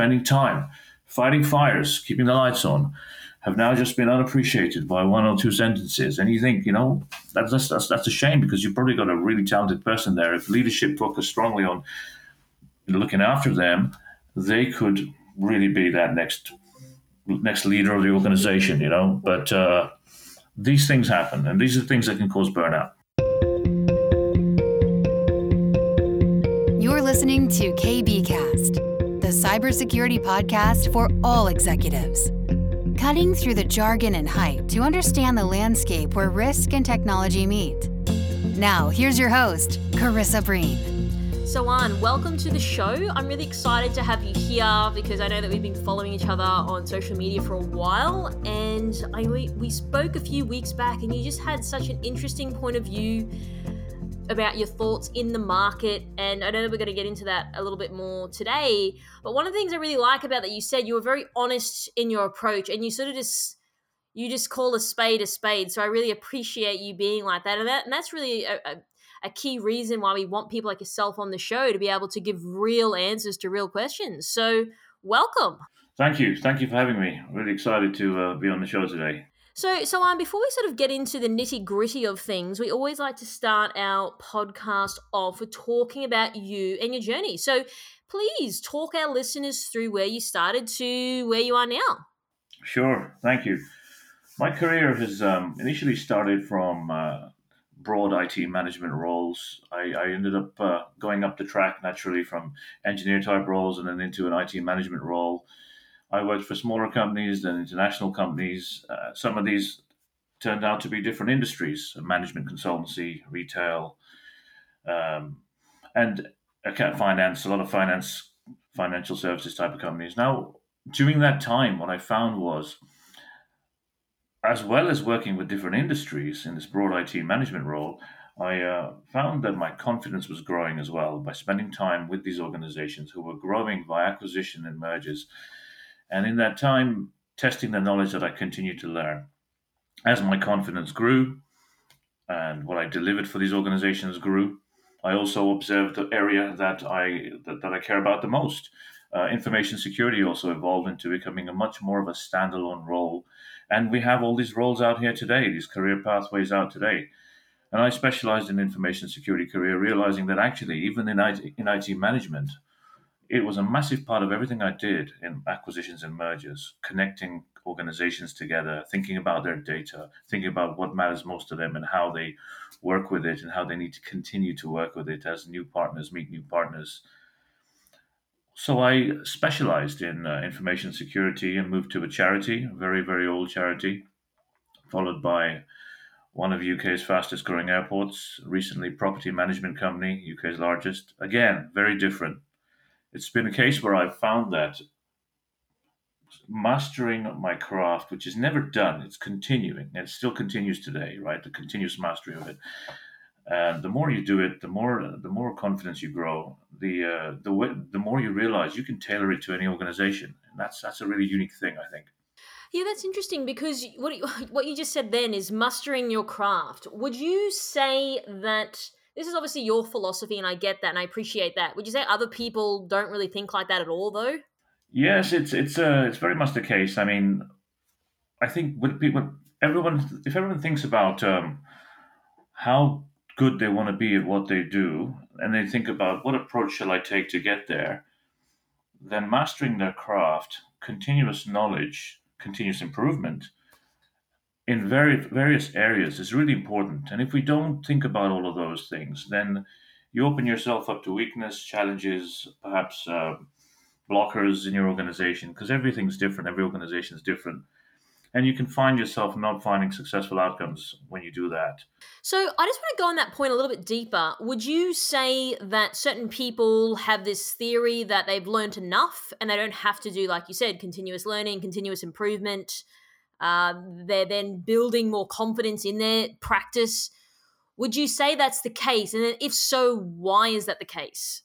spending time, fighting fires, keeping the lights on, have now just been unappreciated by one or two sentences. And you think, you know, that's, that's, that's a shame because you've probably got a really talented person there. If leadership focused strongly on looking after them, they could really be that next next leader of the organization, you know. But uh, these things happen, and these are things that can cause burnout. You're listening to KBKast, the cybersecurity podcast for all executives. Cutting through the jargon and hype to understand the landscape where risk and technology meet. Now, here's your host, Karissa Breen. So, Sohan, welcome to the show. I'm really excited to have you here because I know that we've been following each other on social media for a while, and I, we, we spoke a few weeks back, and you just had such an interesting point of view about your thoughts in the market. And I know that we're going to get into that a little bit more today. But one of the things I really like about that, you said you were very honest in your approach, and you sort of just you just call a spade a spade. So I really appreciate you being like that, and that and that's really a, a a key reason why we want people like yourself on the show to be able to give real answers to real questions. So, welcome. Thank you. Thank you for having me. Really excited to uh, be on the show today. So, so um, before we sort of get into the nitty gritty of things, we always like to start our podcast off with talking about you and your journey. So, please talk our listeners through where you started to where you are now. Sure. Thank you. My career has um, initially started from uh, broad IT management roles. I, I ended up uh, going up the track naturally from engineer type roles and then into an IT management role. I worked for smaller companies, than international companies. Uh, some of these turned out to be different industries management consultancy, retail, um, and account finance, a lot of finance, financial services type of companies. Now, during that time, what I found was as well as working with different industries in this broad IT management role, I uh, found that my confidence was growing as well by spending time with these organizations who were growing by acquisition and mergers. And in that time, testing the knowledge that I continued to learn. As my confidence grew and what I delivered for these organizations grew, I also observed the area that I that, that I care about the most. Uh, information security also evolved into becoming a much more of a standalone role and we have all these roles out here today, these career pathways out today. And I specialized in information security career, realizing that actually, even in IT, in IT management, it was a massive part of everything I did in acquisitions and mergers, connecting organizations together, thinking about their data, thinking about what matters most to them and how they work with it and how they need to continue to work with it as new partners meet new partners so I specialized in uh, information security and moved to a charity, a very, very old charity, followed by one of UK's fastest growing airports, recently property management company, UK's largest. Again, very different. It's been a case where I've found that mastering my craft, which is never done, it's continuing, and it still continues today, right? The continuous mastery of it and the more you do it, the more the more confidence you grow. The uh, the way, the more you realize you can tailor it to any organization, and that's that's a really unique thing, I think. Yeah, that's interesting because what you, what you just said then is mastering your craft. Would you say that this is obviously your philosophy, and I get that, and I appreciate that. Would you say other people don't really think like that at all, though? Yes, it's it's uh, it's very much the case. I mean, I think when people, everyone, if everyone thinks about um, how good they want to be at what they do, and they think about what approach shall I take to get there, then mastering their craft, continuous knowledge, continuous improvement in very various areas is really important. And if we don't think about all of those things, then you open yourself up to weakness, challenges, perhaps uh, blockers in your organization, because everything's different. Every organization is different and you can find yourself not finding successful outcomes when you do that. So, I just want to go on that point a little bit deeper. Would you say that certain people have this theory that they've learned enough and they don't have to do, like you said, continuous learning, continuous improvement? Uh, they're then building more confidence in their practice. Would you say that's the case? And if so, why is that the case?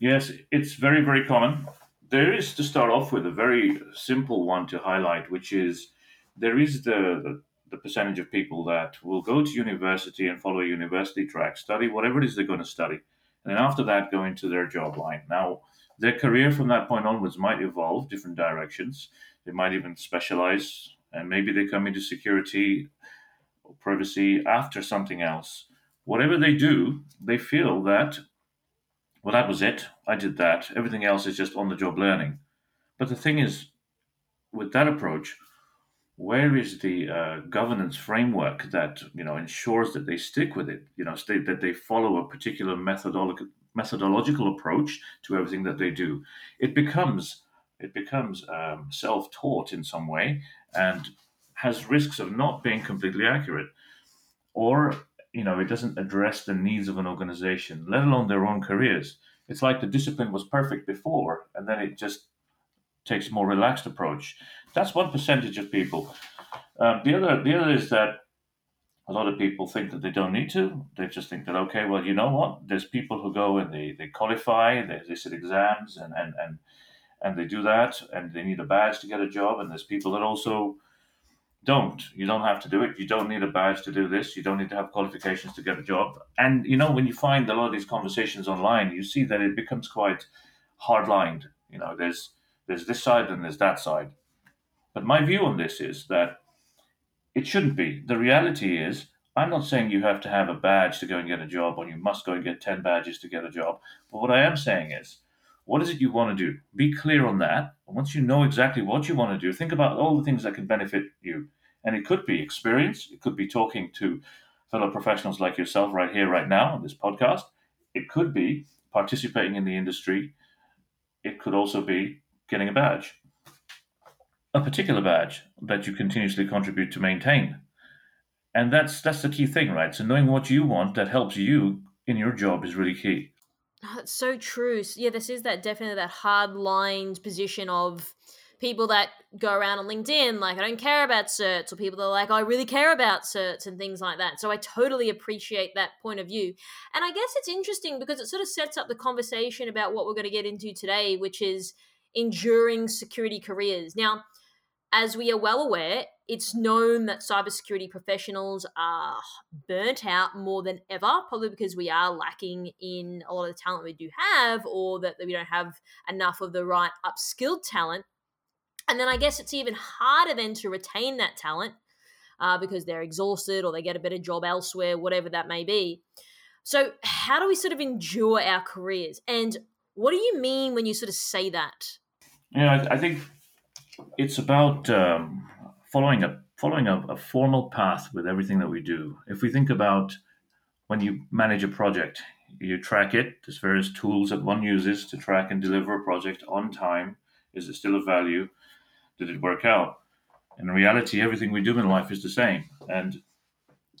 Yes, it's very, very common. There is, to start off with, a very simple one to highlight, which is there is the, the, the percentage of people that will go to university and follow a university track, study whatever it is they're going to study, and then after that go into their job line. Now, their career from that point onwards might evolve different directions. They might even specialize, and maybe they come into security or privacy after something else. Whatever they do, they feel that, well, that was it. I did that. Everything else is just on the job learning. But the thing is, with that approach, where is the uh, governance framework that you know ensures that they stick with it? You know, that they follow a particular methodological methodological approach to everything that they do. It becomes it becomes um, self-taught in some way and has risks of not being completely accurate, or you know, it doesn't address the needs of an organization, let alone their own careers. It's like the discipline was perfect before, and then it just takes a more relaxed approach. That's one percentage of people. Um, the other, the other is that a lot of people think that they don't need to. They just think that okay, well, you know what? There's people who go and they, they qualify, they, they sit exams, and, and and and they do that, and they need a badge to get a job. And there's people that also don't. You don't have to do it. You don't need a badge to do this. You don't need to have qualifications to get a job. And you know, when you find a lot of these conversations online, you see that it becomes quite hard lined. You know, there's there's this side and there's that side. But my view on this is that it shouldn't be. The reality is, I'm not saying you have to have a badge to go and get a job or you must go and get 10 badges to get a job. But what I am saying is, what is it you want to do? Be clear on that. And once you know exactly what you want to do, think about all the things that can benefit you. And it could be experience, it could be talking to fellow professionals like yourself right here, right now on this podcast. It could be participating in the industry. It could also be getting a badge, a particular badge that you continuously contribute to maintain. And that's that's the key thing, right? So knowing what you want that helps you in your job is really key. That's so true. Yeah, this is that definitely that hard lined position of people that go around on LinkedIn like I don't care about certs, or people that are like I really care about certs and things like that. So I totally appreciate that point of view. And I guess it's interesting because it sort of sets up the conversation about what we're going to get into today, which is enduring security careers. Now, as we are well aware, it's known that cybersecurity professionals are burnt out more than ever, probably because we are lacking in a lot of the talent we do have, or that we don't have enough of the right upskilled talent. And then I guess it's even harder then to retain that talent uh, because they're exhausted or they get a better job elsewhere, whatever that may be. So, how do we sort of endure our careers? And what do you mean when you sort of say that? Yeah, I, I think it's about um, following a following a, a, formal path with everything that we do. If we think about when you manage a project, you track it. There's various tools that one uses to track and deliver a project on time. Is it still of value? Did it work out? In reality, everything we do in life is the same. And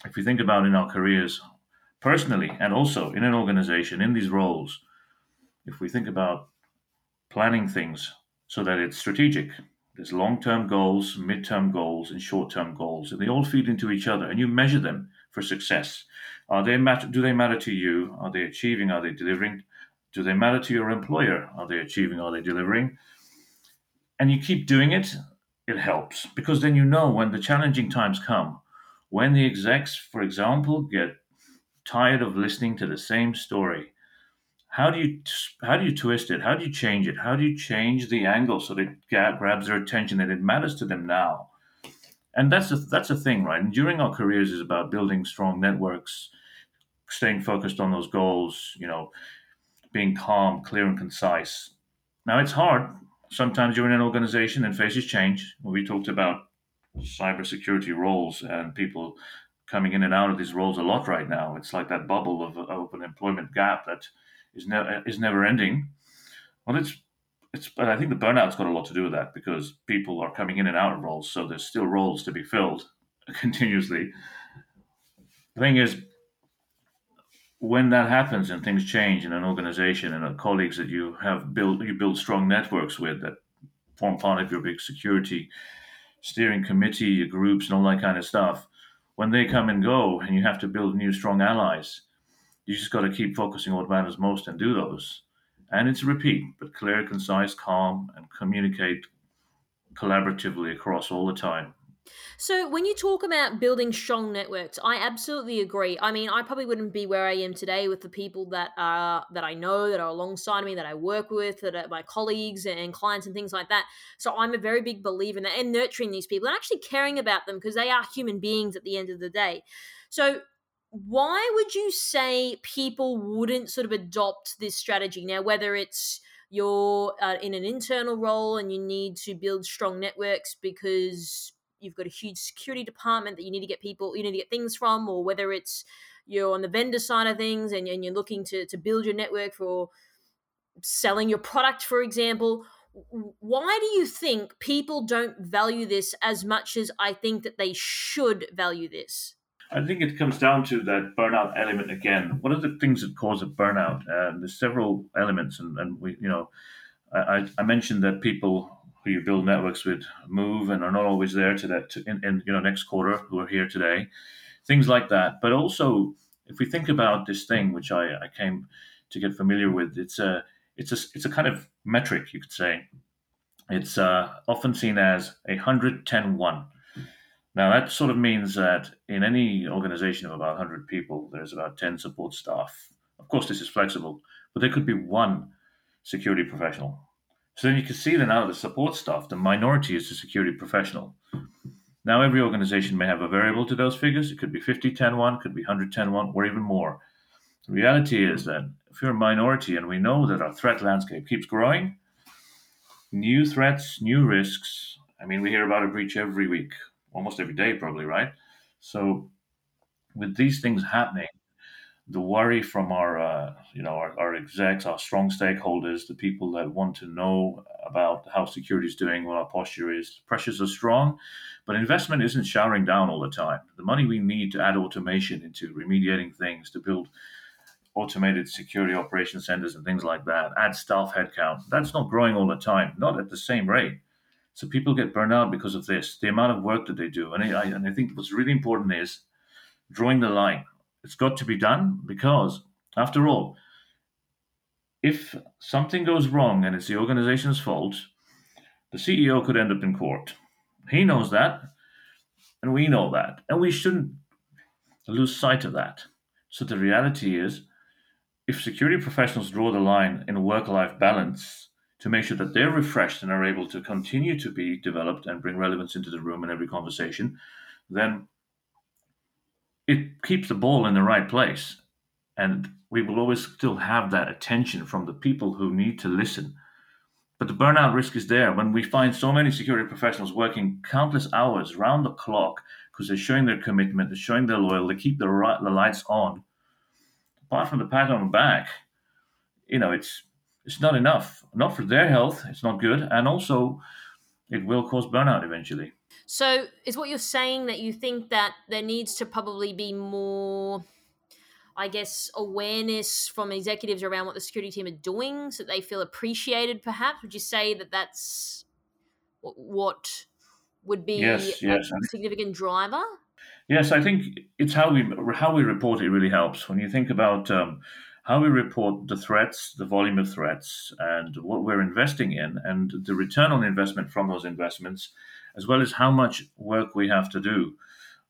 if we think about in our careers, personally, and also in an organization, in these roles, if we think about planning things so that it's strategic. There's long term goals, mid term goals, and short term goals, and they all feed into each other, and you measure them for success. Are they matter, do they matter to you? Are they achieving? Are they delivering? Do they matter to your employer? Are they achieving? Are they delivering? And you keep doing it, it helps because then you know when the challenging times come, when the execs, for example, get tired of listening to the same story, how do you how do you twist it? How do you change it? How do you change the angle so that it grabs their attention and it matters to them now? And that's a, that's a thing, right? And during our careers is about building strong networks, staying focused on those goals. You know, being calm, clear, and concise. Now it's hard. Sometimes you're in an organization and faces change. We talked about cybersecurity roles and people coming in and out of these roles a lot right now. It's like that bubble of, of an employment gap that is never is never ending. Well, it's it's but I think the burnout's got a lot to do with that because people are coming in and out of roles, so there's still roles to be filled continuously. The thing is, when that happens and things change in an organization and colleagues that you have built, you build strong networks with that form part of your big security steering committee, your groups, and all that kind of stuff. When they come and go, and you have to build new strong allies, you just got to keep focusing on what matters most and do those. And it's a repeat, but clear, concise, calm, and communicate collaboratively across all the time. So when you talk about building strong networks, I absolutely agree. I mean, I probably wouldn't be where I am today with the people that are that I know that are alongside me, that I work with, that are my colleagues and clients and things like that. So I'm a very big believer in that and nurturing these people and actually caring about them because they are human beings at the end of the day. So why would you say people wouldn't sort of adopt this strategy now whether it's you're uh, in an internal role and you need to build strong networks because you've got a huge security department that you need to get people, you need to get things from, or whether it's you're on the vendor side of things and, and you're looking to, to build your network for selling your product, for example. Why do you think people don't value this as much as I think that they should value this? I think it comes down to that burnout element again. What are the things that cause a burnout? There's several elements, and, and we, you know, I, I mentioned that people who you build networks with move and are not always there to that to, in, in you know next quarter who are here today things like that but also if we think about this thing which I, I came to get familiar with it's a it's a it's a kind of metric you could say it's uh, often seen as a 110 1 now that sort of means that in any organization of about 100 people there's about 10 support staff of course this is flexible but there could be one security professional so then you can see that out of the support staff, the minority is the security professional. Now, every organization may have a variable to those figures. It could be 50, 10, 1, could be 100, 10, 1, or even more. The reality is that if you're a minority and we know that our threat landscape keeps growing, new threats, new risks. I mean, we hear about a breach every week, almost every day, probably, right? So, with these things happening, the worry from our, uh, you know, our, our, execs, our strong stakeholders, the people that want to know about how security is doing, what our posture is. Pressures are strong, but investment isn't showering down all the time. The money we need to add automation into remediating things, to build automated security operation centers and things like that, add staff headcount, that's not growing all the time, not at the same rate. So people get burned out because of this, the amount of work that they do. And I, and I think what's really important is drawing the line it's got to be done because, after all, if something goes wrong and it's the organization's fault, the CEO could end up in court. He knows that, and we know that, and we shouldn't lose sight of that. So the reality is, if security professionals draw the line in work-life balance to make sure that they're refreshed and are able to continue to be developed and bring relevance into the room in every conversation, then it keeps the ball in the right place. And we will always still have that attention from the people who need to listen. But the burnout risk is there when we find so many security professionals working countless hours round the clock because they're showing their commitment, they're showing their loyalty, they keep the, right, the lights on. Apart from the pat on the back, you know, it's it's not enough. Not for their health, it's not good, and also it will cause burnout eventually. So, is what you're saying that you think that there needs to probably be more, I guess, awareness from executives around what the security team are doing so that they feel appreciated, perhaps? Would you say that that's what would be yes, a yes. significant driver? Yes, I think it's how we how we report it really helps. When you think about um, how we report the threats, the volume of threats, and what we're investing in, and the return on investment from those investments, as well as how much work we have to do,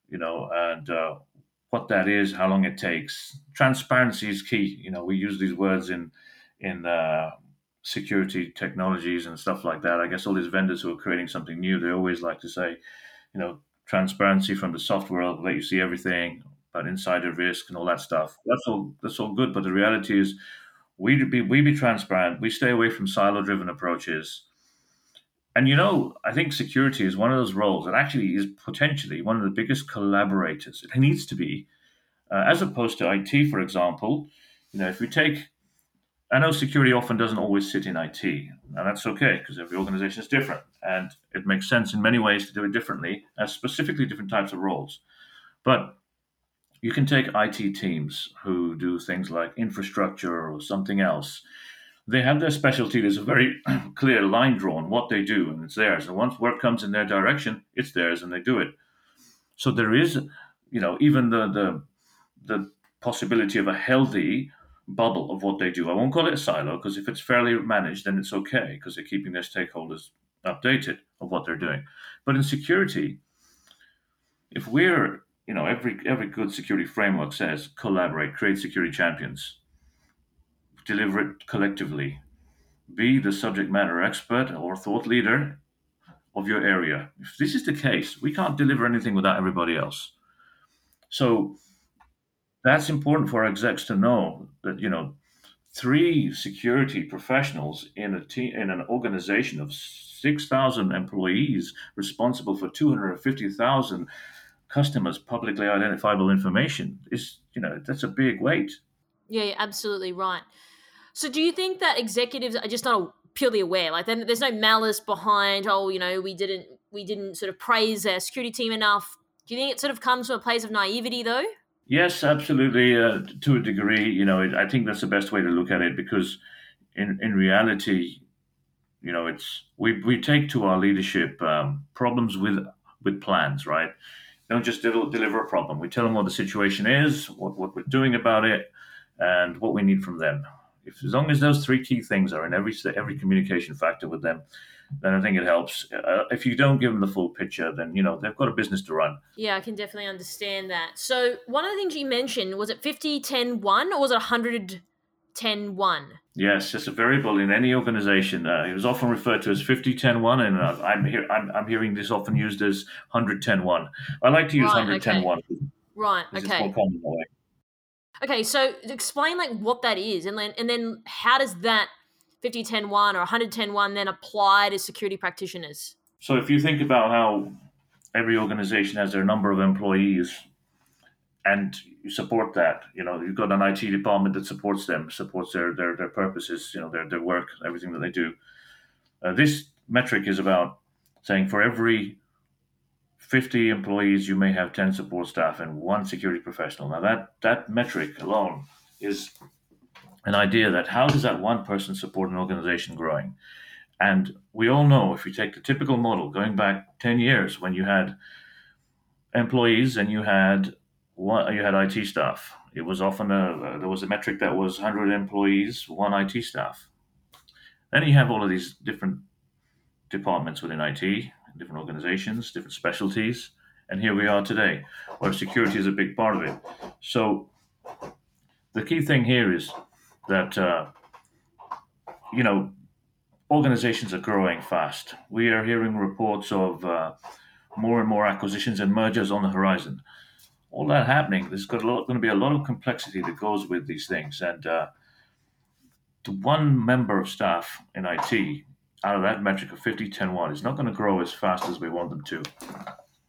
you know, and uh, what that is, how long it takes. Transparency is key. You know, we use these words in in uh, security technologies and stuff like that. I guess all these vendors who are creating something new, they always like to say, you know, transparency from the software, let you see everything about insider risk and all that stuff. That's all. That's all good. But the reality is, we be we be transparent. We stay away from silo driven approaches. And you know, I think security is one of those roles that actually is potentially one of the biggest collaborators. It needs to be, uh, as opposed to IT, for example. You know, if we take, I know security often doesn't always sit in IT, and that's okay because every organization is different, and it makes sense in many ways to do it differently, as specifically different types of roles. But you can take IT teams who do things like infrastructure or something else they have their specialty. There's a very clear line drawn what they do, and it's theirs. And once work comes in their direction, it's theirs, and they do it. So there is, you know, even the the the possibility of a healthy bubble of what they do. I won't call it a silo because if it's fairly managed, then it's okay because they're keeping their stakeholders updated of what they're doing. But in security, if we're, you know, every every good security framework says collaborate, create security champions, deliver it collectively, be the subject matter expert or thought leader of your area. If this is the case, we can't deliver anything without everybody else. So that's important for our execs to know that you know three security professionals in a team in an organization of 6,000 employees responsible for 250,000 customers publicly identifiable information is you know that's a big weight. Yeah you're absolutely right. So do you think that executives are just not purely aware? Like then there's no malice behind oh you know we didn't we didn't sort of praise our security team enough. Do you think it sort of comes from a place of naivety though? Yes, absolutely. Uh, to a degree, you know, I think that's the best way to look at it because, in in reality, you know, it's we we take to our leadership um, problems with with plans, right? Don't just del- deliver a problem. We tell them what the situation is, what what we're doing about it, and what we need from them. If as long as those three key things are in every every communication factor with them, then I think it helps. Uh, if you don't give them the full picture, then you know they've got a business to run. Yeah, I can definitely understand that. So one of the things you mentioned was it 50 10 1 or was it 100 10 1? Yes, it's a variable in any organization. Uh, it was often referred to as 50 10 1, and uh, I'm, hear, I'm, I'm hearing this often used as 100 10 1. I like to use right, 110 okay. 1. Right, okay. Okay, so explain like what that is and then and then how does that 50 10 1 or 100 10 1 then apply to security practitioners? So if you think about how every organization has their number of employees and you support that, you know, you've got an IT department that supports them, supports their their, their purposes, you know, their, their work, everything that they do. Uh, this metric is about saying for every 50 employees, you may have 10 support staff and one security professional. Now, that, that metric alone is an idea that how does that one person support an organization growing? And we all know if you take the typical model going back 10 years when you had employees and you had one, you had IT staff, it was often a, there was a metric that was 100 employees, one IT staff. Then you have all of these different departments within IT, different organizations, different specialties. And here we are today, where security is a big part of it. So the key thing here is that uh, you know organizations are growing fast. We are hearing reports of uh, more and more acquisitions and mergers on the horizon. All that happening, there's got a lot, going to be a lot of complexity that goes with these things, and uh, the one member of staff in IT out of that metric of 50, 10, 1 is not going to grow as fast as we want them to.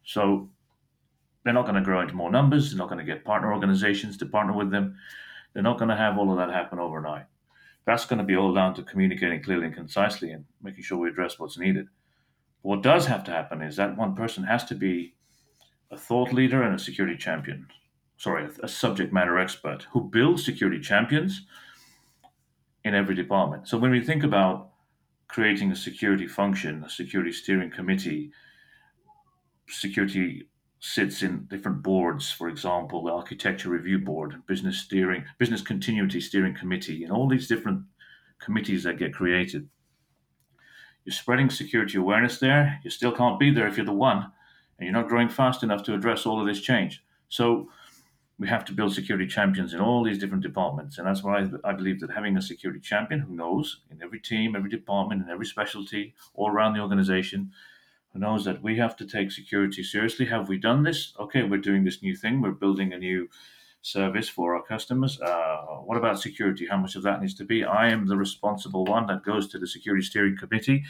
So they're not going to grow into more numbers. They're not going to get partner organizations to partner with them. They're not going to have all of that happen overnight. That's going to be all down to communicating clearly and concisely and making sure we address what's needed. What does have to happen is that one person has to be a thought leader and a security champion. Sorry, a subject matter expert who builds security champions in every department. So when we think about creating a security function, a security steering committee, security sits in different boards, for example, the architecture review board, business steering, business continuity steering committee, and all these different committees that get created. You're spreading security awareness there. You still can't be there if you're the one, and you're not growing fast enough to address all of this change. So we have to build security champions in all these different departments. And that's why I, I believe that having a security champion who knows in every team, every department, in every specialty, all around the organization, who knows that we have to take security seriously. Have we done this? Okay, we're doing this new thing. We're building a new service for our customers. Uh, what about security? How much of that needs to be? I am the responsible one that goes to the security steering committee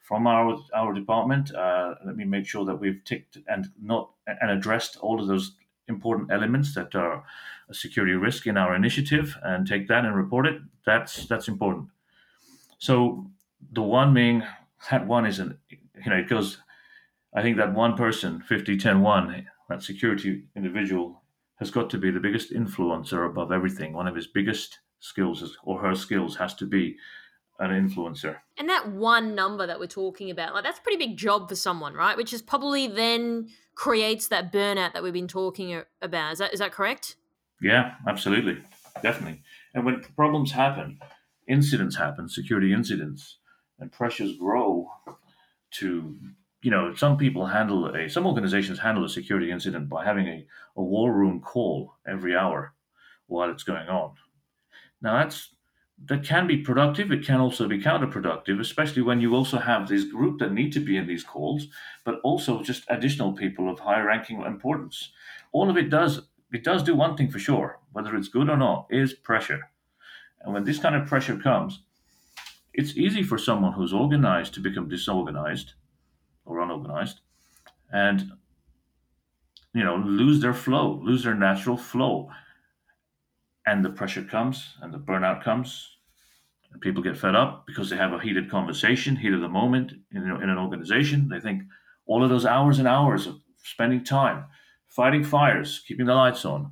from our our department. Uh, let me make sure that we've ticked and not and addressed all of those important elements that are a security risk in our initiative and take that and report it. That's that's important. So the one being that one is an you know it goes I think that one person, 50, 10, 1, that security individual, has got to be the biggest influencer above everything. One of his biggest skills is, or her skills has to be an influencer. And that one number that we're talking about, like that's a pretty big job for someone, right? Which is probably then creates that burnout that we've been talking about. Is that is that correct? Yeah, absolutely. Definitely. And when problems happen, incidents happen, security incidents, and pressures grow to you know, some people handle a, some organizations handle a security incident by having a, a war room call every hour while it's going on. Now that's that can be productive. It can also be counterproductive, especially when you also have this group that need to be in these calls, but also just additional people of high ranking importance. All of it does it does do one thing for sure, whether it's good or not, is pressure. And when this kind of pressure comes, it's easy for someone who's organized to become disorganized or unorganized and you know lose their flow lose their natural flow. And the pressure comes and the burnout comes and people get fed up because they have a heated conversation heat of the moment in, in an organization. They think all of those hours and hours of spending time fighting fires keeping the lights on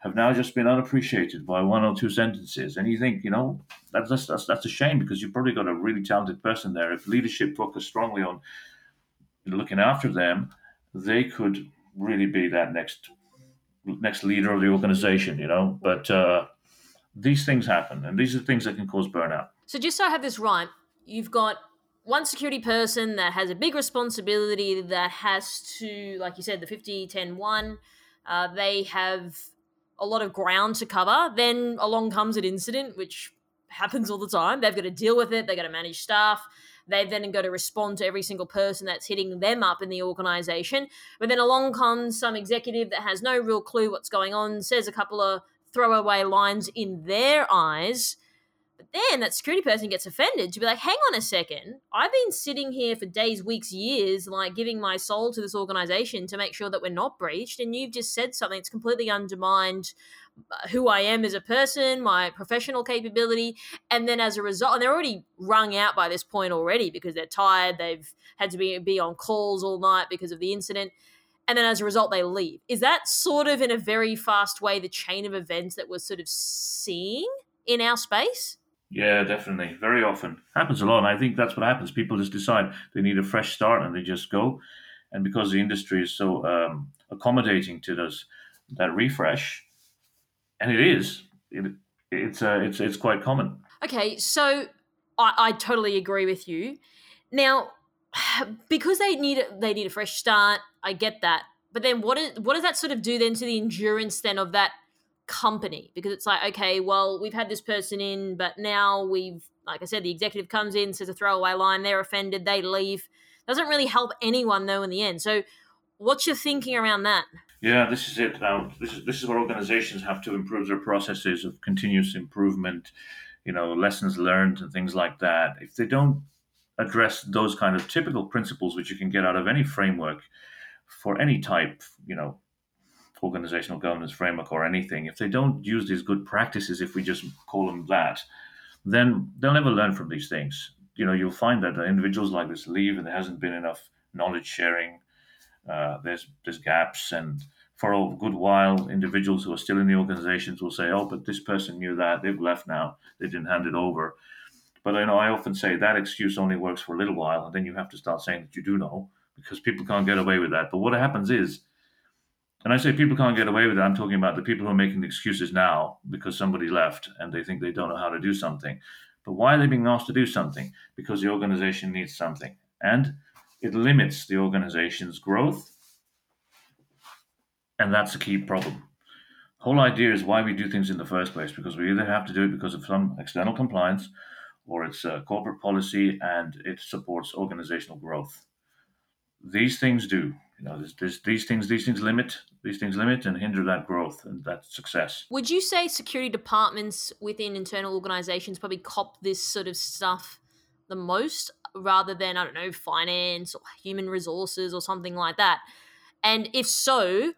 have now just been unappreciated by one or two sentences. And you think you know that's that's, that's a shame because you've probably got a really talented person there. If leadership focused strongly on looking after them they could really be that next next leader of the organization, you know. But uh, these things happen, and these are things that can cause burnout. So, just so I have this right, you've got one security person that has a big responsibility that has to, like you said, the 50 10 1, uh, they have a lot of ground to cover. Then along comes an incident, which happens all the time. They've got to deal with it, they've got to manage staff. They've then got to respond to every single person that's hitting them up in the organization. But then along comes some executive that has no real clue what's going on, says a couple of throwaway lines in their eyes. But then that security person gets offended to be like, hang on a second. I've been sitting here for days, weeks, years, like giving my soul to this organization to make sure that we're not breached. And you've just said something that's completely undermined uh, who I am as a person, my professional capability, and then as a result, and they're already wrung out by this point already because they're tired, they've had to be be on calls all night because of the incident, and then as a result they leave. Is that sort of in a very fast way the chain of events that we're sort of seeing in our space? Yeah, definitely. Very often happens a lot, and I think that's what happens. People just decide they need a fresh start, and they just go. And because the industry is so um, accommodating to those that refresh, and it is. It, it's uh, it's it's quite common. Okay, so I, I totally agree with you. Now, because they need they need a fresh start, I get that. But then, what is what does that sort of do then to the endurance then of that company? Because it's like, okay, well, we've had this person in, but now we've, like I said, the executive comes in, says a throwaway line, they're offended, they leave. Doesn't really help anyone though in the end. So, what's your thinking around that? Yeah, this is it. Now, this is this is where organizations have to improve their processes of continuous improvement, you know, lessons learned and things like that. If they don't address those kind of typical principles which you can get out of any framework for any type, you know, organizational governance framework or anything, if they don't use these good practices, if we just call them that, then they'll never learn from these things. You know, you'll find that individuals like this leave and there hasn't been enough knowledge sharing. Uh, there's there's gaps and for a good while, individuals who are still in the organizations will say, "Oh, but this person knew that; they've left now; they didn't hand it over." But I know I often say that excuse only works for a little while, and then you have to start saying that you do know because people can't get away with that. But what happens is, and I say people can't get away with that. I'm talking about the people who are making excuses now because somebody left and they think they don't know how to do something. But why are they being asked to do something? Because the organization needs something, and it limits the organization's growth and that's a key problem. Whole idea is why we do things in the first place because we either have to do it because of some external compliance or it's a corporate policy and it supports organizational growth. These things do. You know, there's, there's, these things, these things limit, these things limit and hinder that growth and that success. Would you say security departments within internal organizations probably cop this sort of stuff the most, rather than I don't know, finance or human resources or something like that? And if so,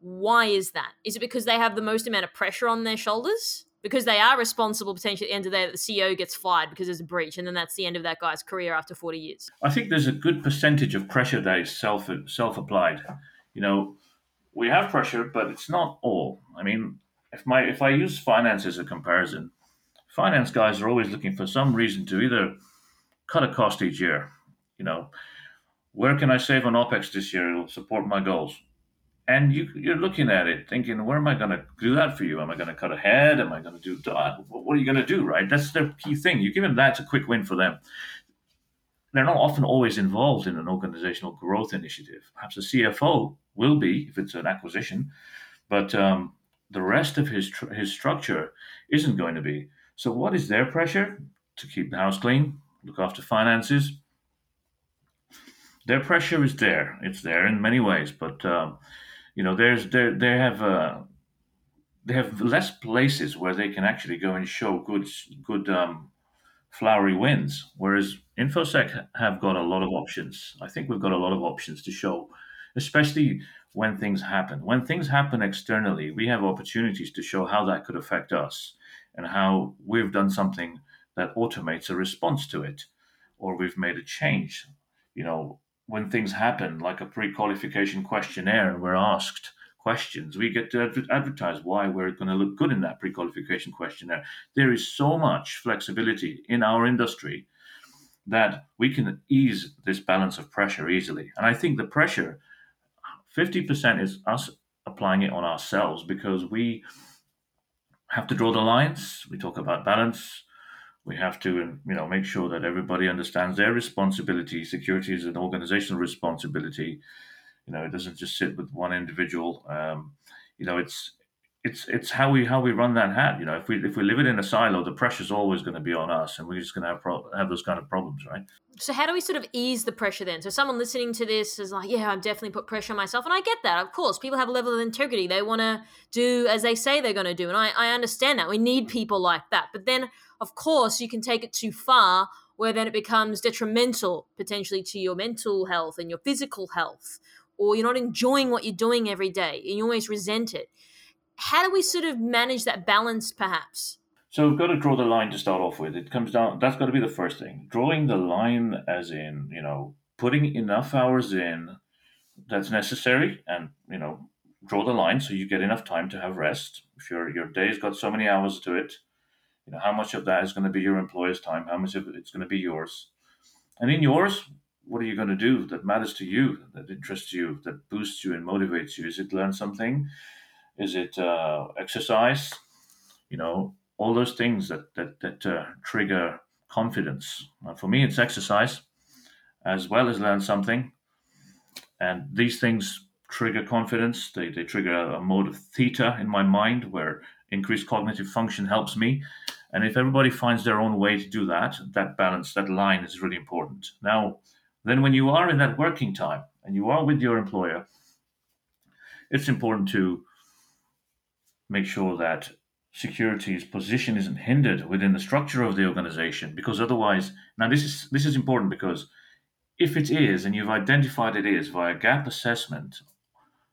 why is that? Is it because they have the most amount of pressure on their shoulders? Because they are responsible potentially at the end of the day that the CEO gets fired because there's a breach, and then that's the end of that guy's career after 40 years. I think there's a good percentage of pressure that is self self applied. You know, we have pressure, but it's not all. I mean, if my if I use finance as a comparison, finance guys are always looking for some reason to either cut a cost each year. You know, where can I save on OPEX this year? It'll support my goals and you, you're looking at it thinking, where am I going to do that for you? Am I going to cut ahead? Am I going to do dot? What are you going to do, right? That's their key thing. You give them that's a quick win for them. they're not often always involved in an organizational growth initiative. Perhaps a CFO will be if it's an acquisition, but um, the rest of his tr- his structure isn't going to be. So, what is their pressure to keep the house clean, look after finances? Their pressure is there. It's there in many ways, but um, you know, there's there they have uh, they have less places where they can actually go and show good good um, flowery wins, whereas infosec have got a lot of options. I think we've got a lot of options to show, especially when things happen. When things happen externally, we have opportunities to show how that could affect us and how we've done something that automates a response to it, or we've made a change. You know, when things happen, like a pre-qualification questionnaire, and we're asked questions, we get to advertise why we're going to look good in that pre-qualification questionnaire. There is so much flexibility in our industry that we can ease this balance of pressure easily. And I think the pressure 50% is us applying it on ourselves because we have to draw the lines. We talk about balance. We have to, you know, make sure that everybody understands their responsibility. Security is an organizational responsibility. You know, it doesn't just sit with one individual. Um, you know, it's it's it's how we how we run that hat. You know, if we if we live it in a silo, the pressure's always going to be on us, and we're just going to have pro- have those kind of problems, right? So how do we sort of ease the pressure then? So someone listening to this is like, yeah, I'm definitely put pressure on myself, and I get that. Of course, people have a level of integrity; they want to do as they say they're going to do, and I I understand that. We need people like that, but then of course you can take it too far, where then it becomes detrimental potentially to your mental health and your physical health, or you're not enjoying what you're doing every day, and you always resent it how do we sort of manage that balance perhaps? So we've got to draw the line to start off with. It comes down that's got to be the first thing. Drawing the line as in, you know, putting enough hours in that's necessary and, you know, draw the line so you get enough time to have rest. If your your day's got so many hours to it, you know, how much of that is going to be your employer's time, how much of it's going to be yours. And in yours, what are you going to do that matters to you, that interests you, that boosts you and motivates you? Is it learn something? Is it uh, exercise? You know, all those things that that that uh, trigger confidence. For me, it's exercise as well as learn something, and these things trigger confidence. They they trigger a mode of theta in my mind where increased cognitive function helps me. And if everybody finds their own way to do that, that balance, that line is really important. Now, then when you are in that working time and you are with your employer, it's important to make sure that security's position isn't hindered within the structure of the organization because otherwise now this is this is important because if it is and you've identified it is via gap assessment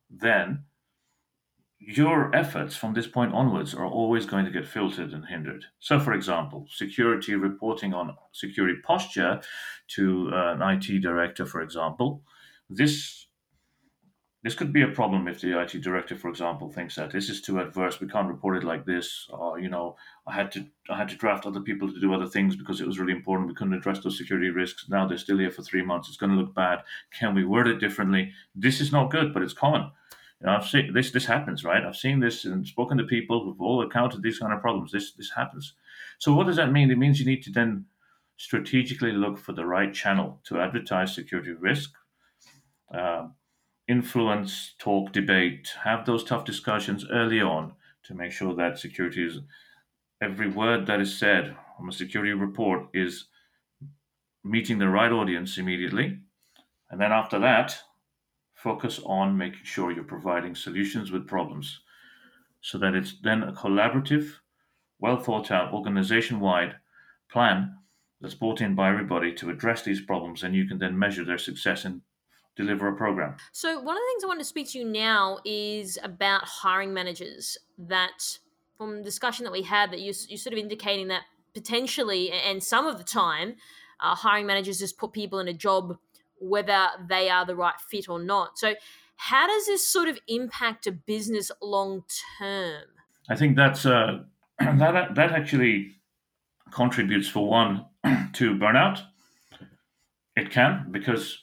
then your efforts from this point onwards are always going to get filtered and hindered. So, for example, security reporting on security posture to an IT director, for example, this this could be a problem if the IT director, for example, thinks that this is too adverse. We can't report it like this. Or you know, I had to I had to draft other people to do other things because it was really important. We couldn't address those security risks. Now they're still here for three months. It's going to look bad. Can we word it differently? This is not good, but it's common. Know, I've seen this. This happens, right? I've seen this and spoken to people who've all encountered these kind of problems. This this happens. So what does that mean? It means you need to then strategically look for the right channel to advertise security risk. Uh, influence, talk, debate, have those tough discussions early on to make sure that security is every word that is said from a security report is meeting the right audience immediately. And then after that, focus on making sure you're providing solutions with problems so that it's then a collaborative, well thought out, organization wide plan that's brought in by everybody to address these problems. And you can then measure their success and deliver a program. So, one of the things I want to speak to you now is about hiring managers. That from the discussion that we had, that you, you're sort of indicating that potentially, and some of the time, uh, hiring managers just put people in a job whether they are the right fit or not. So, how does this sort of impact a business long term? I think that's uh, that that actually contributes for one to burnout. It can because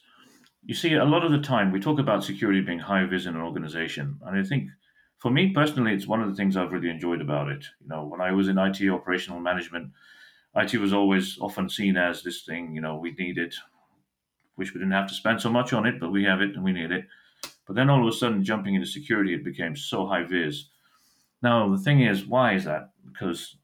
you see, a lot of the time we talk about security being high vis in an organization, and I think for me personally, it's one of the things I've really enjoyed about it. You know, when I was in IT operational management, IT was always often seen as this thing. You know, we need it. Wish we didn't have to spend so much on it, but we have it and we need it. But then all of a sudden, jumping into security, it became so high vis. Now, the thing is, why is that? Because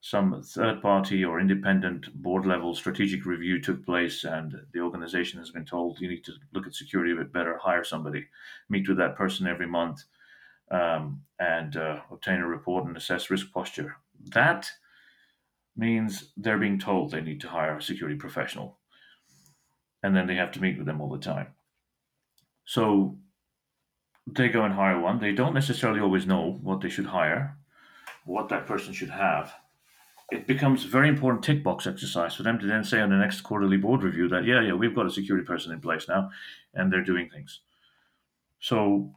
some third party or independent board level strategic review took place, and the organization has been told you need to look at security a bit better, hire somebody, meet with that person every month, um, and uh, obtain a report and assess risk posture. That means they're being told they need to hire a security professional, and then they have to meet with them all the time. So they go and hire one. They don't necessarily always know what they should hire, what that person should have. It becomes a very important tick box exercise for them to then say on the next quarterly board review that, yeah, yeah, we've got a security person in place now and they're doing things. So,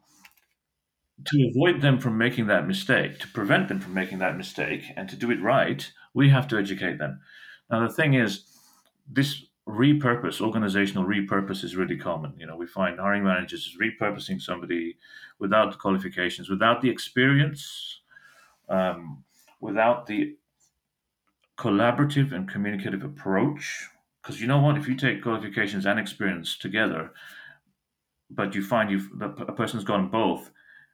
to avoid them from making that mistake, to prevent them from making that mistake, and to do it right, we have to educate them. Now, the thing is, this repurpose, organizational repurpose is really common. You know, we find hiring managers is repurposing somebody without the qualifications, without the experience, um, without the collaborative and communicative approach. Because you know what, if you take qualifications and experience together, but you find you've a person's gone both,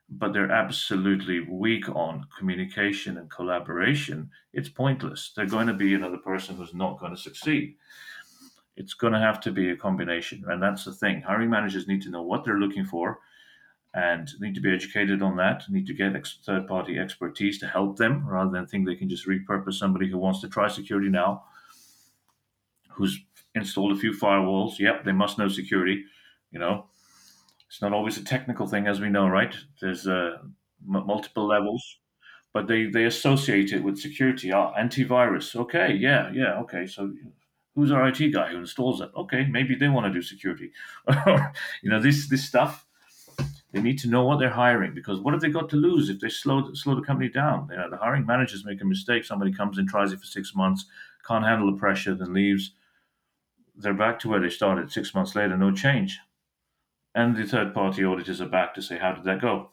but they're absolutely weak on communication and collaboration, it's pointless. They're going to be another person who's not going to succeed it's going to have to be a combination. And that's the thing. Hiring managers need to know what they're looking for and need to be educated on that, need to get ex- third party expertise to help them rather than think they can just repurpose somebody who wants to try security now, who's installed a few firewalls. Yep, they must know security. You know, it's not always a technical thing, as we know, right? There's uh, m- multiple levels. But they, they associate it with security. Ah, antivirus. Okay, yeah, yeah, okay. So who's our IT guy who installs it? Okay, maybe they want to do security. you know, this this stuff. They need to know what they're hiring because what have they got to lose if they slow slow the company down? You know, the hiring managers make a mistake. Somebody comes in, tries it for six months, can't handle the pressure, then leaves. They're back to where they started six months later, no change. And the third party auditors are back to say, how did that go?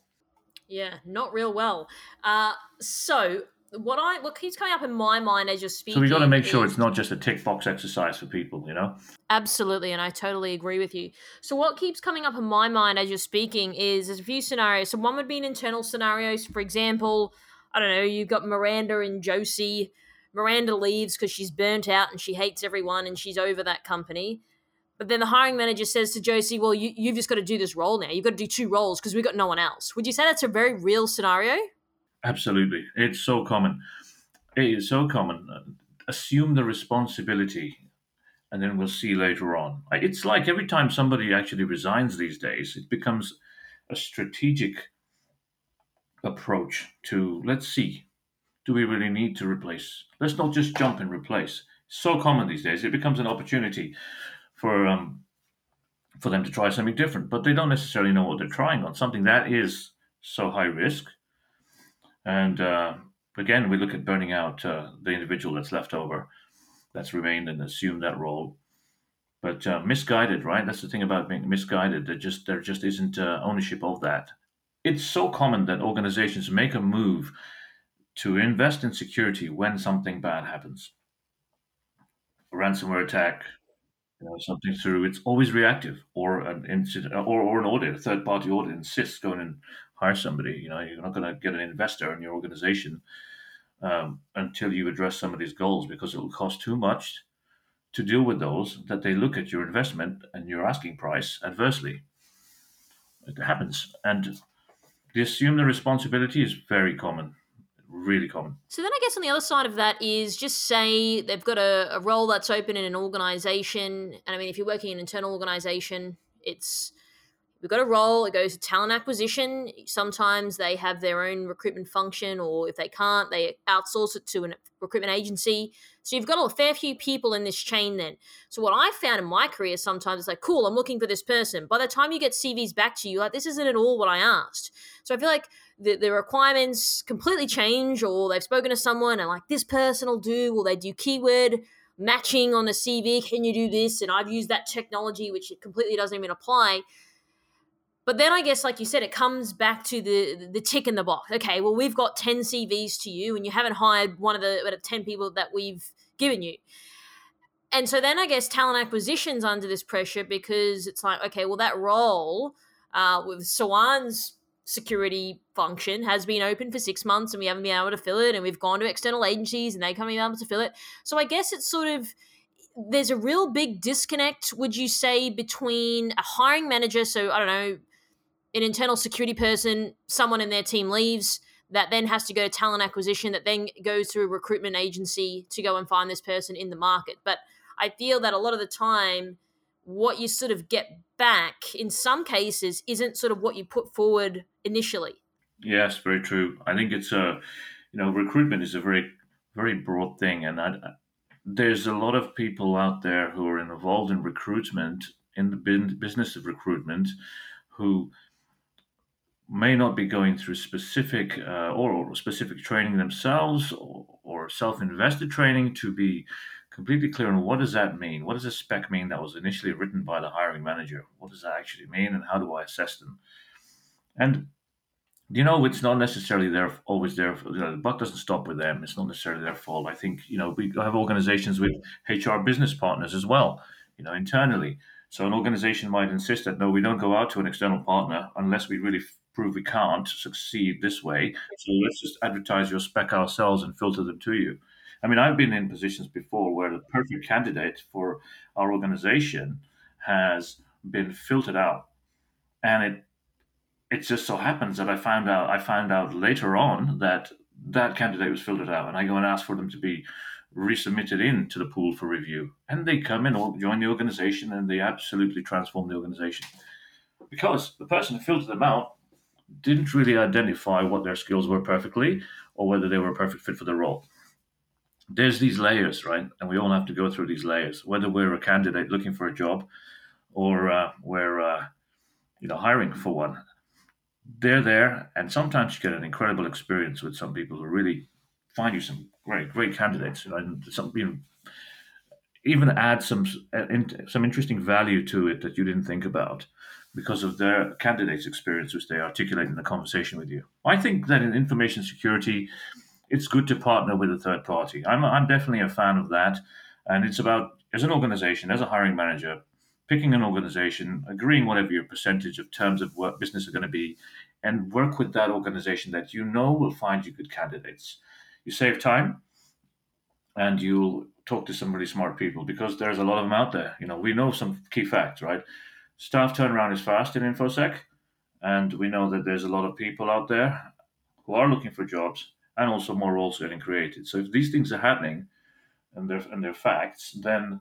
Yeah, not real well. Uh, so what I what keeps coming up in my mind as you're speaking. So we got to make sure it's not just a tick box exercise for people, you know. Absolutely, and I totally agree with you. So what keeps coming up in my mind as you're speaking is there's a few scenarios. So one would be an internal scenarios. For example, I don't know, you've got Miranda and Josie. Miranda leaves because she's burnt out and she hates everyone and she's over that company. But then the hiring manager says to Josie, "Well, you, you've just got to do this role now. You've got to do two roles because we've got no one else." Would you say that's a very real scenario? Absolutely. It's so common. It is so common. Assume the responsibility and then we'll see later on. It's like every time somebody actually resigns these days, it becomes a strategic approach to let's see, do we really need to replace? Let's not just jump and replace. So common these days, it becomes an opportunity for um, for them to try something different, but they don't necessarily know what they're trying on. Something that is so high risk and uh, again, we look at burning out uh, the individual that's left over, that's remained and assumed that role. But uh, misguided, right? That's the thing about being misguided. There just there just isn't uh, ownership of that. It's so common that organizations make a move to invest in security when something bad happens. A ransomware attack, you know, something through. It's always reactive, or an incident, or, or an audit, a third party audit insists going and hire somebody. You know, you're not going to get an investor in your organization um, until you address some of these goals because it will cost too much to deal with those that they look at your investment and your asking price adversely. It happens, and the assume the responsibility is very common really common. So then I guess on the other side of that is just say they've got a, a, role that's open in an organization. And I mean, if you're working in an internal organization, it's we've got a role, it goes to talent acquisition. Sometimes they have their own recruitment function, or if they can't, they outsource it to a recruitment agency. So you've got a fair few people in this chain then. So what I found in my career sometimes is like, cool, I'm looking for this person. By the time you get CVs back to you, like this isn't at all what I asked. So I feel like the, the requirements completely change, or they've spoken to someone and like this person will do, or they do keyword matching on the CV. Can you do this? And I've used that technology, which it completely doesn't even apply. But then I guess, like you said, it comes back to the the tick in the box. Okay, well, we've got ten CVs to you, and you haven't hired one of the ten people that we've given you. and so then I guess talent acquisition's under this pressure because it's like, okay, well, that role uh, with Sawan's security function has been open for six months and we haven't been able to fill it, and we've gone to external agencies and they haven't been able to fill it. So I guess it's sort of there's a real big disconnect, would you say, between a hiring manager, so I don't know, an internal security person, someone in their team leaves, that then has to go to talent acquisition, that then goes through a recruitment agency to go and find this person in the market. But I feel that a lot of the time, what you sort of get back in some cases isn't sort of what you put forward initially. Yes, very true. I think it's a, you know, recruitment is a very, very broad thing, and I, there's a lot of people out there who are involved in recruitment in the business of recruitment who may not be going through specific uh, or specific training themselves or, or self-invested training to be completely clear on what does that mean what does a spec mean that was initially written by the hiring manager what does that actually mean and how do i assess them and you know, it's not necessarily their always their you know, the buck doesn't stop with them. It's not necessarily their fault. I think you know we have organizations with HR business partners as well. You know, internally. So an organization might insist that no, we don't go out to an external partner unless we really prove we can't succeed this way. So let's just advertise your spec ourselves and filter them to you. I mean, I've been in positions before where the perfect candidate for our organization has been filtered out, and it it just so happens that I found out I found out later on that that candidate was filtered out, and I go and ask for them to be resubmitted in to the pool for review, and they come in or join the organization, and they absolutely transform the organization because the person who filtered them out didn't really identify what their skills were perfectly or whether they were a perfect fit for the role. There's these layers, right? And we all have to go through these layers, whether we're a candidate looking for a job or uh, we're uh, you know hiring for one they're there, and sometimes you get an incredible experience with some people who really find you some great, great candidates, and some you know, even add some uh, some interesting value to it that you didn't think about because of their candidates' experience, which they articulate in the conversation with you. I think that in information security, it's good to partner with a third party. I'm I'm definitely a fan of that, and it's about as an organization, as a hiring manager, picking an organization, agreeing whatever your percentage of terms of what business are going to be, and work with that organization that you know will find you good candidates. You save time and you'll talk to some really smart people because there's a lot of them out there. You know, we know some key facts, right? Staff turnaround is fast in InfoSec, and we know that there's a lot of people out there who are looking for jobs and also more roles getting created. So if these things are happening and they're, and they're facts, then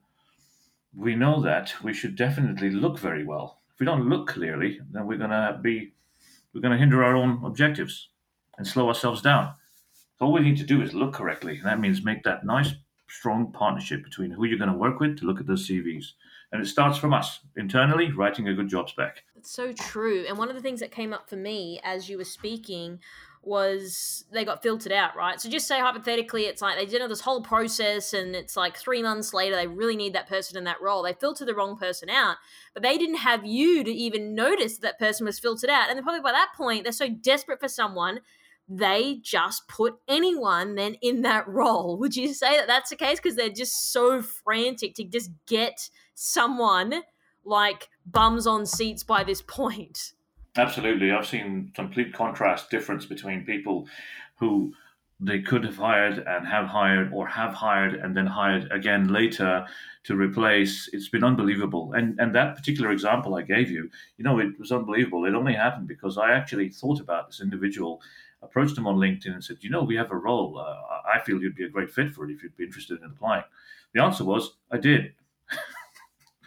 we know that we should definitely look very well. If we don't look clearly, then we're to be we're to hinder our own objectives and slow ourselves down. So all we need to do is look correctly, and that means make that nice, strong partnership between who you're going to work with to look at those CVs. And it starts from us internally, writing a good job spec. It's so true. And one of the things that came up for me as you were speaking was they got filtered out, right? So just say hypothetically, it's like they did this whole process and it's like three months later, they really need that person in that role. They filter the wrong person out, but they didn't have you to even notice that, person was filtered out. And then probably by that point, they're so desperate for someone, they just put anyone then in that role. Would you say that that's the case? Because they're just so frantic to just get someone like bums on seats by this point. Absolutely. I've seen complete contrast difference between people who they could have hired and have hired or have hired and then hired again later to replace. It's been unbelievable. And and that particular example i gave you you know it was unbelievable. It only happened because i actually thought about this individual approached him on linkedin and said you know we have a role. Uh, i feel you'd be a great fit for it if you'd be interested in applying. The answer was i did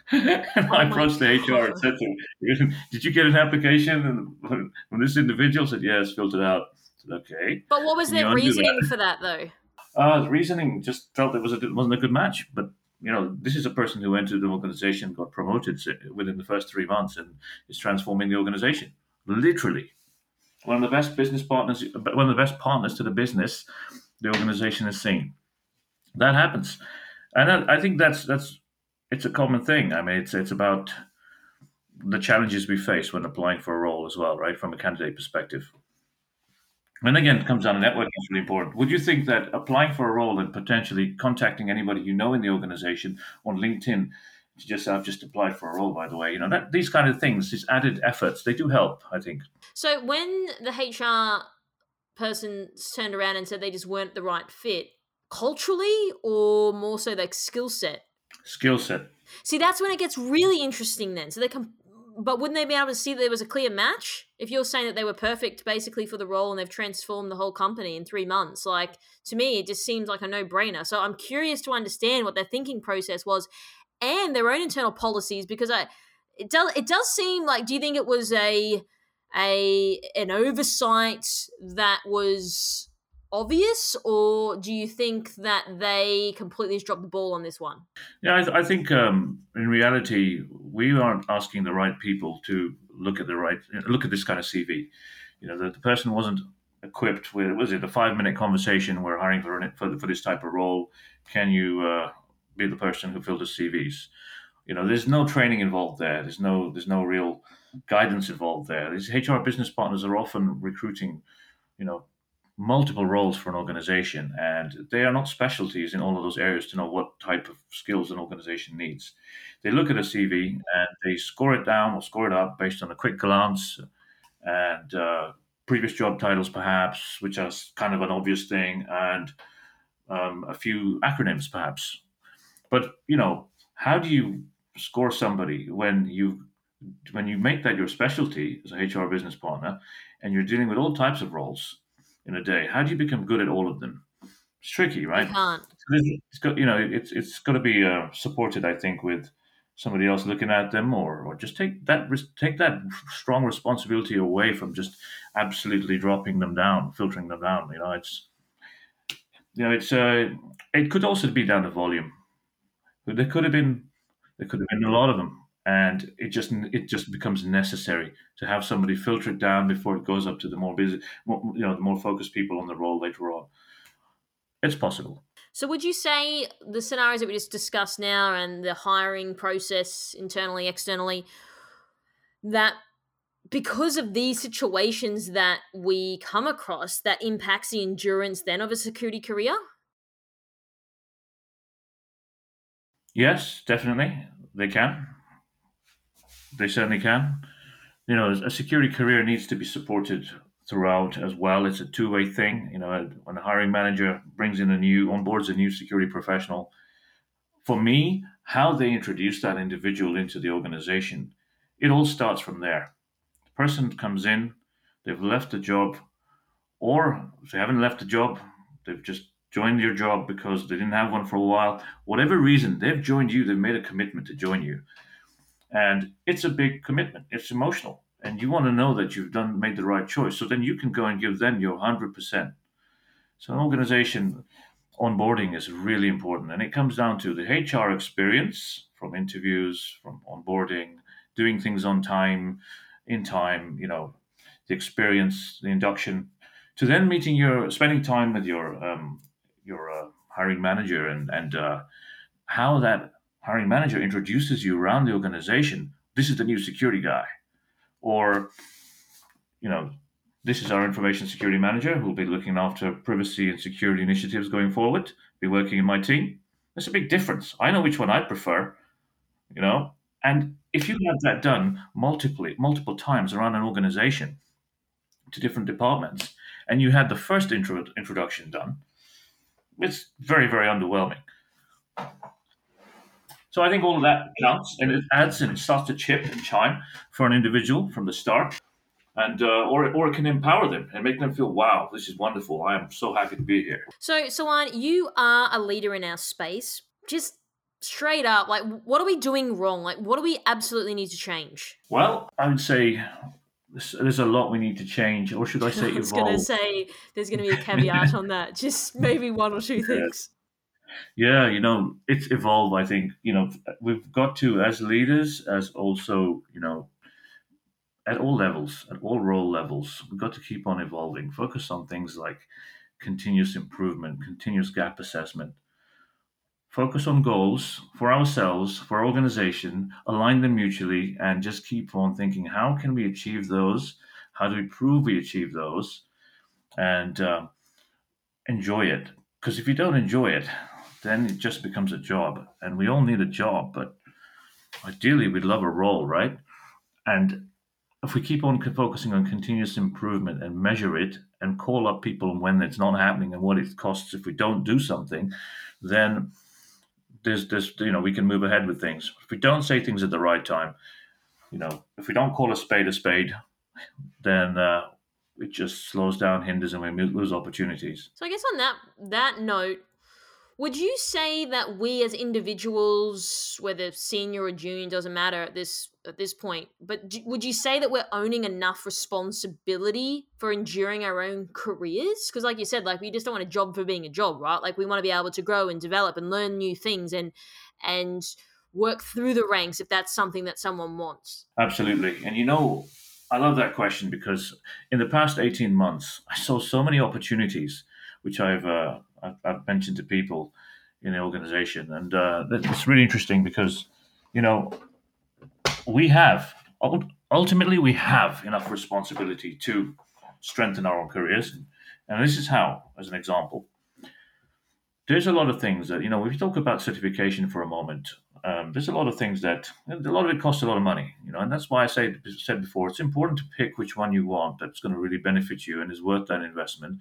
and oh I approached the HR and said to him, Did you get an application? And when this individual said, Yes, filled it out. Said, Okay. But what was their reasoning that? for that, though? Uh, the reasoning just felt it, was a, it wasn't a good match. But, you know, this is a person who entered the organization, got promoted within the first three months, and is transforming the organization. Literally. One of the best business partners, one of the best partners to the business the organization has seen. That happens. And I, I think that's that's it's a common thing. I mean, it's it's about the challenges we face when applying for a role as well, right? From a candidate perspective. And again, it comes down to networking is really important. Would you think that applying for a role and potentially contacting anybody you know in the organization on LinkedIn, to just I've just applied for a role, by the way, you know that these kind of things, these added efforts, they do help. I think. So when the HR person turned around and said they just weren't the right fit, culturally or more so like skill set? Skill set. See, that's when it gets really interesting. Then, so they can but wouldn't they be able to see that there was a clear match? If you're saying that they were perfect basically for the role and they've transformed the whole company in three months, like to me, it just seems like a no brainer. So I'm curious to understand what their thinking process was and their own internal policies because I it does it does seem like do you think it was a a an oversight that was obvious, or do you think that they completely dropped the ball on this one? Yeah, I, th- I think um, in reality we aren't asking the right people to look at the right look at this kind of CV. You know, the, the person wasn't equipped with was it a five minute conversation we're hiring for for, for this type of role. Can you uh, be the person who filled the CVs? You know, there's no training involved there. There's no there's no real guidance involved there. These HR business partners are often recruiting, you know, multiple roles for an organization, and they are not specialties in all of those areas to know what type of skills an organization needs. They look at a CV and they score it down or score it up based on a quick glance and uh, previous job titles, perhaps, which are kind of an obvious thing, and um, a few acronyms, perhaps. But you know, how do you score somebody when you when you make that your specialty as a HR business partner, and you're dealing with all types of roles? In a day. How do you become good at all of them? It's tricky, right? You can't. It's got you know it's it's got to be uh, supported. I think with somebody else looking at them, or or just take that take that strong responsibility away from just absolutely dropping them down, filtering them down. You know, it's you know it's uh, it could also be down to volume. There could have been there could have been a lot of them and it just it just becomes necessary to have somebody filter it down before it goes up to the more busy, more, you know, the more focused people on the role later on. It's possible. So, would you say the scenarios that we just discussed now and the hiring process internally, externally, that because of these situations that we come across, that impacts the endurance then of a security career? Yes, definitely. They can. They certainly can. You know, a security career needs to be supported throughout as well. It's a two way thing. You know, when a hiring manager brings in a new, onboards a new security professional, for me, how they introduce that individual into the organization, it all starts from there. The person comes in, they've left the job, or if they haven't left the job, they've just joined your job because they didn't have one for a while. Whatever reason, they've joined you, they've made a commitment to join you and it's a big commitment. It's emotional. And you want to know that you've done made the right choice. So then you can go and give them your 100% so an organization onboarding is really important. And it comes down to the hr experience from interviews from onboarding doing things on time in time you know the experience the induction to then meeting your spending time with your um, your uh, hiring manager and and uh, how that hiring manager introduces you around the organization. This is the new security guy, or you know, this is our information security manager who will be looking after privacy and security initiatives going forward. Be working in my team. There's a big difference. I know which one I prefer. You know, and if you have that done multiply multiple times around an organization to different departments, and you had the first intro, introduction done, it's very very underwhelming. So I think all of that counts, and it adds and it starts to chip and chime for an individual from the start, and uh, or or it can empower them and make them feel, wow, this is wonderful. I am so happy to be here. So, Sawan, you are a leader in our space. Just straight up, like, what are we doing wrong? Like, what do we absolutely need to change? Well, I would say there's a lot we need to change, or should I say, evolve? I was going to say there's going to be a caveat on that. Just maybe one or two things. Yeah, you know, it's evolved. I think you know we've got to as leaders, as also you know, at all levels, at all role levels, we've got to keep on evolving. Focus on things like continuous improvement, continuous gap assessment. Focus on goals for ourselves, for our organization, align them mutually, and just keep on thinking: how can we achieve those? How do we prove we achieve those? and uh, enjoy it. Because if you don't enjoy it, then it just becomes a job. And we all need a job, but ideally we'd love a role, right? And if we keep on focusing on continuous improvement and measure it and call up people when it's not happening and what it costs if we don't do something, then there's this you know we can move ahead with things. If we don't say things at the right time, you know, if we don't call a spade a spade, then uh, it just slows down, hinders, and we lose opportunities. So I guess on that that note, would you say that we as individuals, whether senior or junior, doesn't matter at this at this point, but do, would you say that we're owning enough responsibility for enduring our own careers? Because, like you said, like we just don't want a job for being a job, right? Like we want to be able to grow and develop and learn new things and and work through the ranks if that's something that someone wants. Absolutely, and you know, I love that question because in the past eighteen months, I saw so many opportunities which I've uh, I've, I've, mentioned to people in the organization, and uh, it's really interesting because you know we have ultimately we have enough responsibility to strengthen our own careers, and this is how, as an example. There's a lot of things that you know. If you talk about certification for a moment, um, there's a lot of things that a lot of it costs a lot of money, you know, and that's why I say said before it's important to pick which one you want that's going to really benefit you and is worth that investment,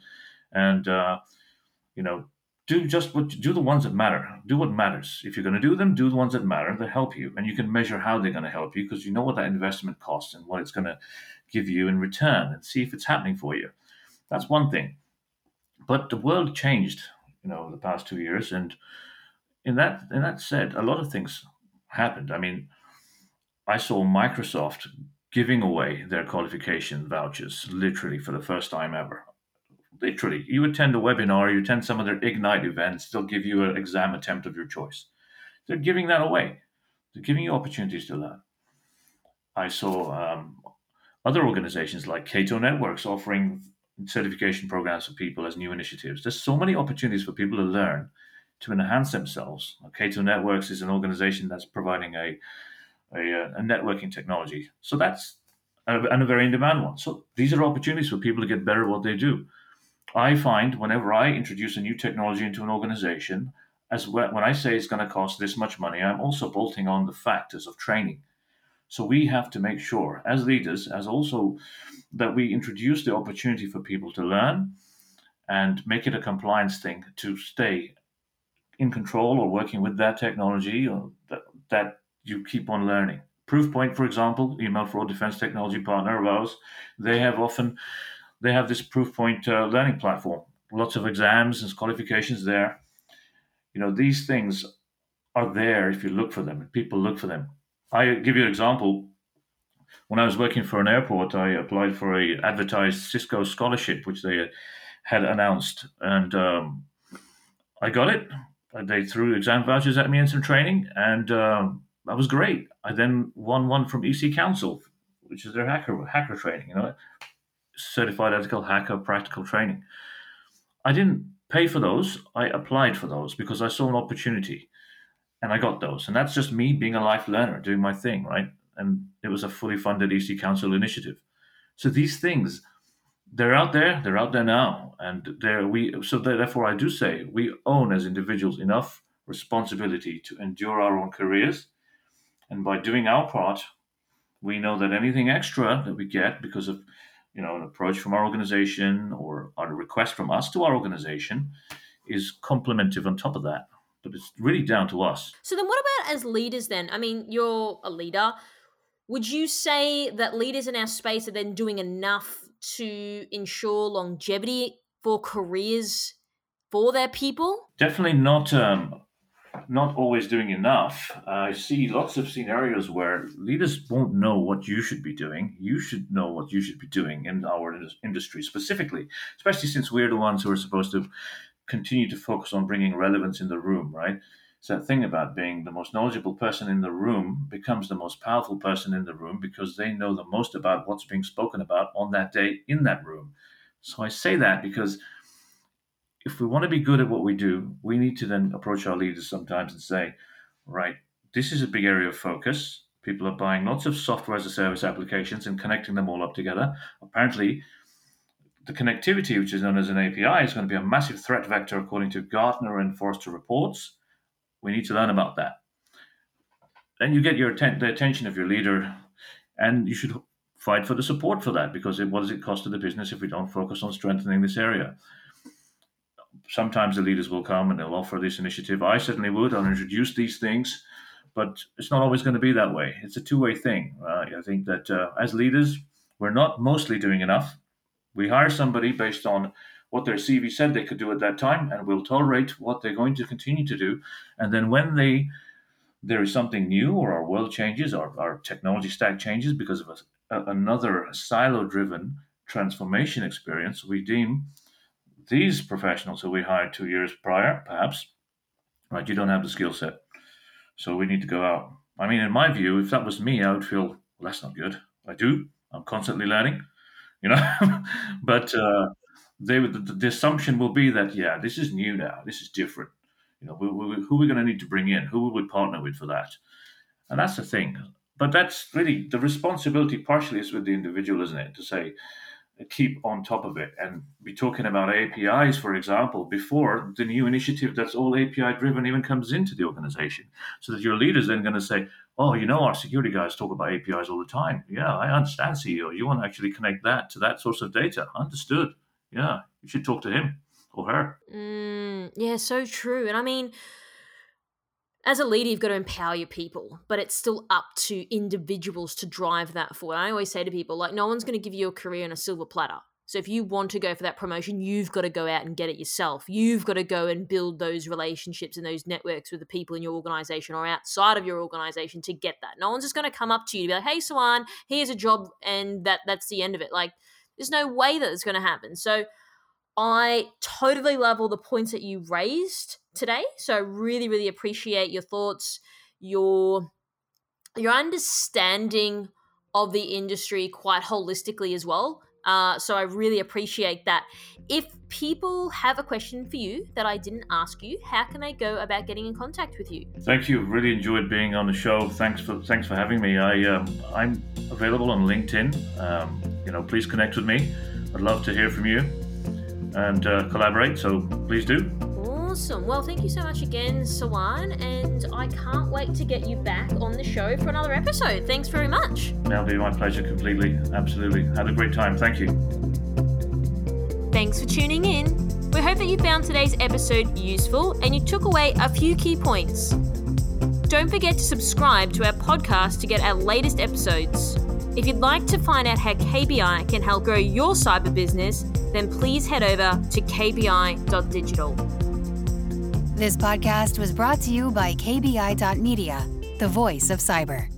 and uh, you know, do just what do the ones that matter. Do what matters. If you're going to do them, do the ones that matter that help you, and you can measure how they're going to help you because you know what that investment costs and what it's going to give you in return, and see if it's happening for you. That's one thing. But the world changed, you know, the past two years, and in that in that said, a lot of things happened. I mean, I saw Microsoft giving away their qualification vouchers literally for the first time ever literally, you attend a webinar, you attend some of their Ignite events, they'll give you an exam attempt of your choice. They're giving that away. They're giving you opportunities to learn. I saw um, other organizations like Cato Networks offering certification programs for people as new initiatives. There's so many opportunities for people to learn to enhance themselves. Cato Networks is an organization that's providing a, a, a networking technology. So that's and a very in demand one. So these are opportunities for people to get better at what they do. I find whenever I introduce a new technology into an organization, as well, when I say it's going to cost this much money, I'm also bolting on the factors of training. So we have to make sure, as leaders, as also that we introduce the opportunity for people to learn and make it a compliance thing to stay in control or working with that technology or that, that you keep on learning. Proofpoint, for example, email fraud defense technology partner of ours, they have often they have this Proofpoint uh, learning platform. Lots of exams and qualifications there. You know, these things are there if you look for them. People look for them. I give you an example. When I was working for an airport, I applied for a advertised Cisco scholarship, which they had announced, and um, I got it. They threw exam vouchers at me and some training, and um, that was great. I then won one from EC Council, which is their hacker hacker training. You know, certified ethical hacker practical training. I didn't pay for those. I applied for those because I saw an opportunity and I got those. And that's just me being a life learner, doing my thing, right? And it was a fully funded EC Council initiative. So these things, they're out there, they're out there now. And there we so therefore I do say we own as individuals enough responsibility to endure our own careers. And by doing our part, we know that anything extra that we get because of you know, an approach from our organization or a request from us to our organization is complementive on top of that. But it's really down to us. So then what about as leaders then? I mean, you're a leader. Would you say that leaders in our space are then doing enough to ensure longevity for careers for their people? Definitely not um, not always doing enough. I see lots of scenarios where leaders won't know what you should be doing. You should know what you should be doing in our industry specifically, especially since we're the ones who are supposed to continue to focus on bringing relevance in the room, right? It's that thing about being the most knowledgeable person in the room becomes the most powerful person in the room because they know the most about what's being spoken about on that day in that room. So I say that because if we want to be good at what we do, we need to then approach our leaders sometimes and say, right, this is a big area of focus. People are buying lots of software as a service applications and connecting them all up together. Apparently, the connectivity, which is known as an API, is going to be a massive threat vector according to Gartner and Forrester reports. We need to learn about that. Then you get your atten- the attention of your leader, and you should fight for the support for that because it, what does it cost to the business if we don't focus on strengthening this area? Sometimes the leaders will come and they'll offer this initiative. I certainly would. I'll introduce these things, but it's not always going to be that way. It's a two way thing. Uh, I think that uh, as leaders, we're not mostly doing enough we hire somebody based on what their CV said they could do at that time, and we'll tolerate what they're going to continue to do. And then when they there is something new, or our world changes, or our technology stack changes because of a, a, another silo-driven transformation experience, we deem these professionals who we hired two years prior, perhaps, right? You don't have the skill set, so we need to go out. I mean, in my view, if that was me, I would feel well, that's not good. I do. I'm constantly learning you know. but uh, they the, the, assumption will be that yeah, this is new now, this is different. You know, we, we, who are we going to need to bring in? Who will we partner with for that? And that's the thing. But that's really the responsibility. Partially is with the individual, isn't it? To say keep on top of it and be talking about APIs, for example, before the new initiative that's all API driven even comes into the organization. So that your leader's then going to say, Oh, you know, our security guys talk about APIs all the time. Yeah, I understand, CEO. You want to actually connect that to that source of data. Understood. Yeah, you should talk to him or her. Mm, yeah, so true. And I mean, as a leader, you've got to empower your people, but it's still up to individuals to drive that forward. I always say to people, like, no one's going to give you a career on a silver platter. So if you want to go for that promotion, you've got to go out and get it yourself. You've got to go and build those relationships and those networks with the people in your organization or outside of your organization to get that. No one's just going to come up to you to be like, "Hey, Sawan, here's a job," and that that's the end of it. Like, there's no way that it's going to happen. So I totally love all the points that you raised today. So I really, really appreciate your thoughts, your your understanding of the industry quite holistically as well. Uh, so I really appreciate that. If people have a question for you that I didn't ask you, how can they go about getting in contact with you? Thank you. Really enjoyed being on the show. Thanks for thanks for having me. I um, I'm available on LinkedIn. Um, you know, please connect with me. I'd love to hear from you and uh, collaborate. So please do. Awesome. Well, thank you so much again, Sawan, and I can't wait to get you back on the show for another episode. Thanks very much. That'll be my pleasure completely. Absolutely. Had a great time. Thank you. Thanks for tuning in. We hope that you found today's episode useful and you took away a few key points. Don't forget to subscribe to our podcast to get our latest episodes. If you'd like to find out how KBI can help grow your cyber business, then please head over to kbi.digital. This podcast was brought to you by kbi.media, the voice of cyber.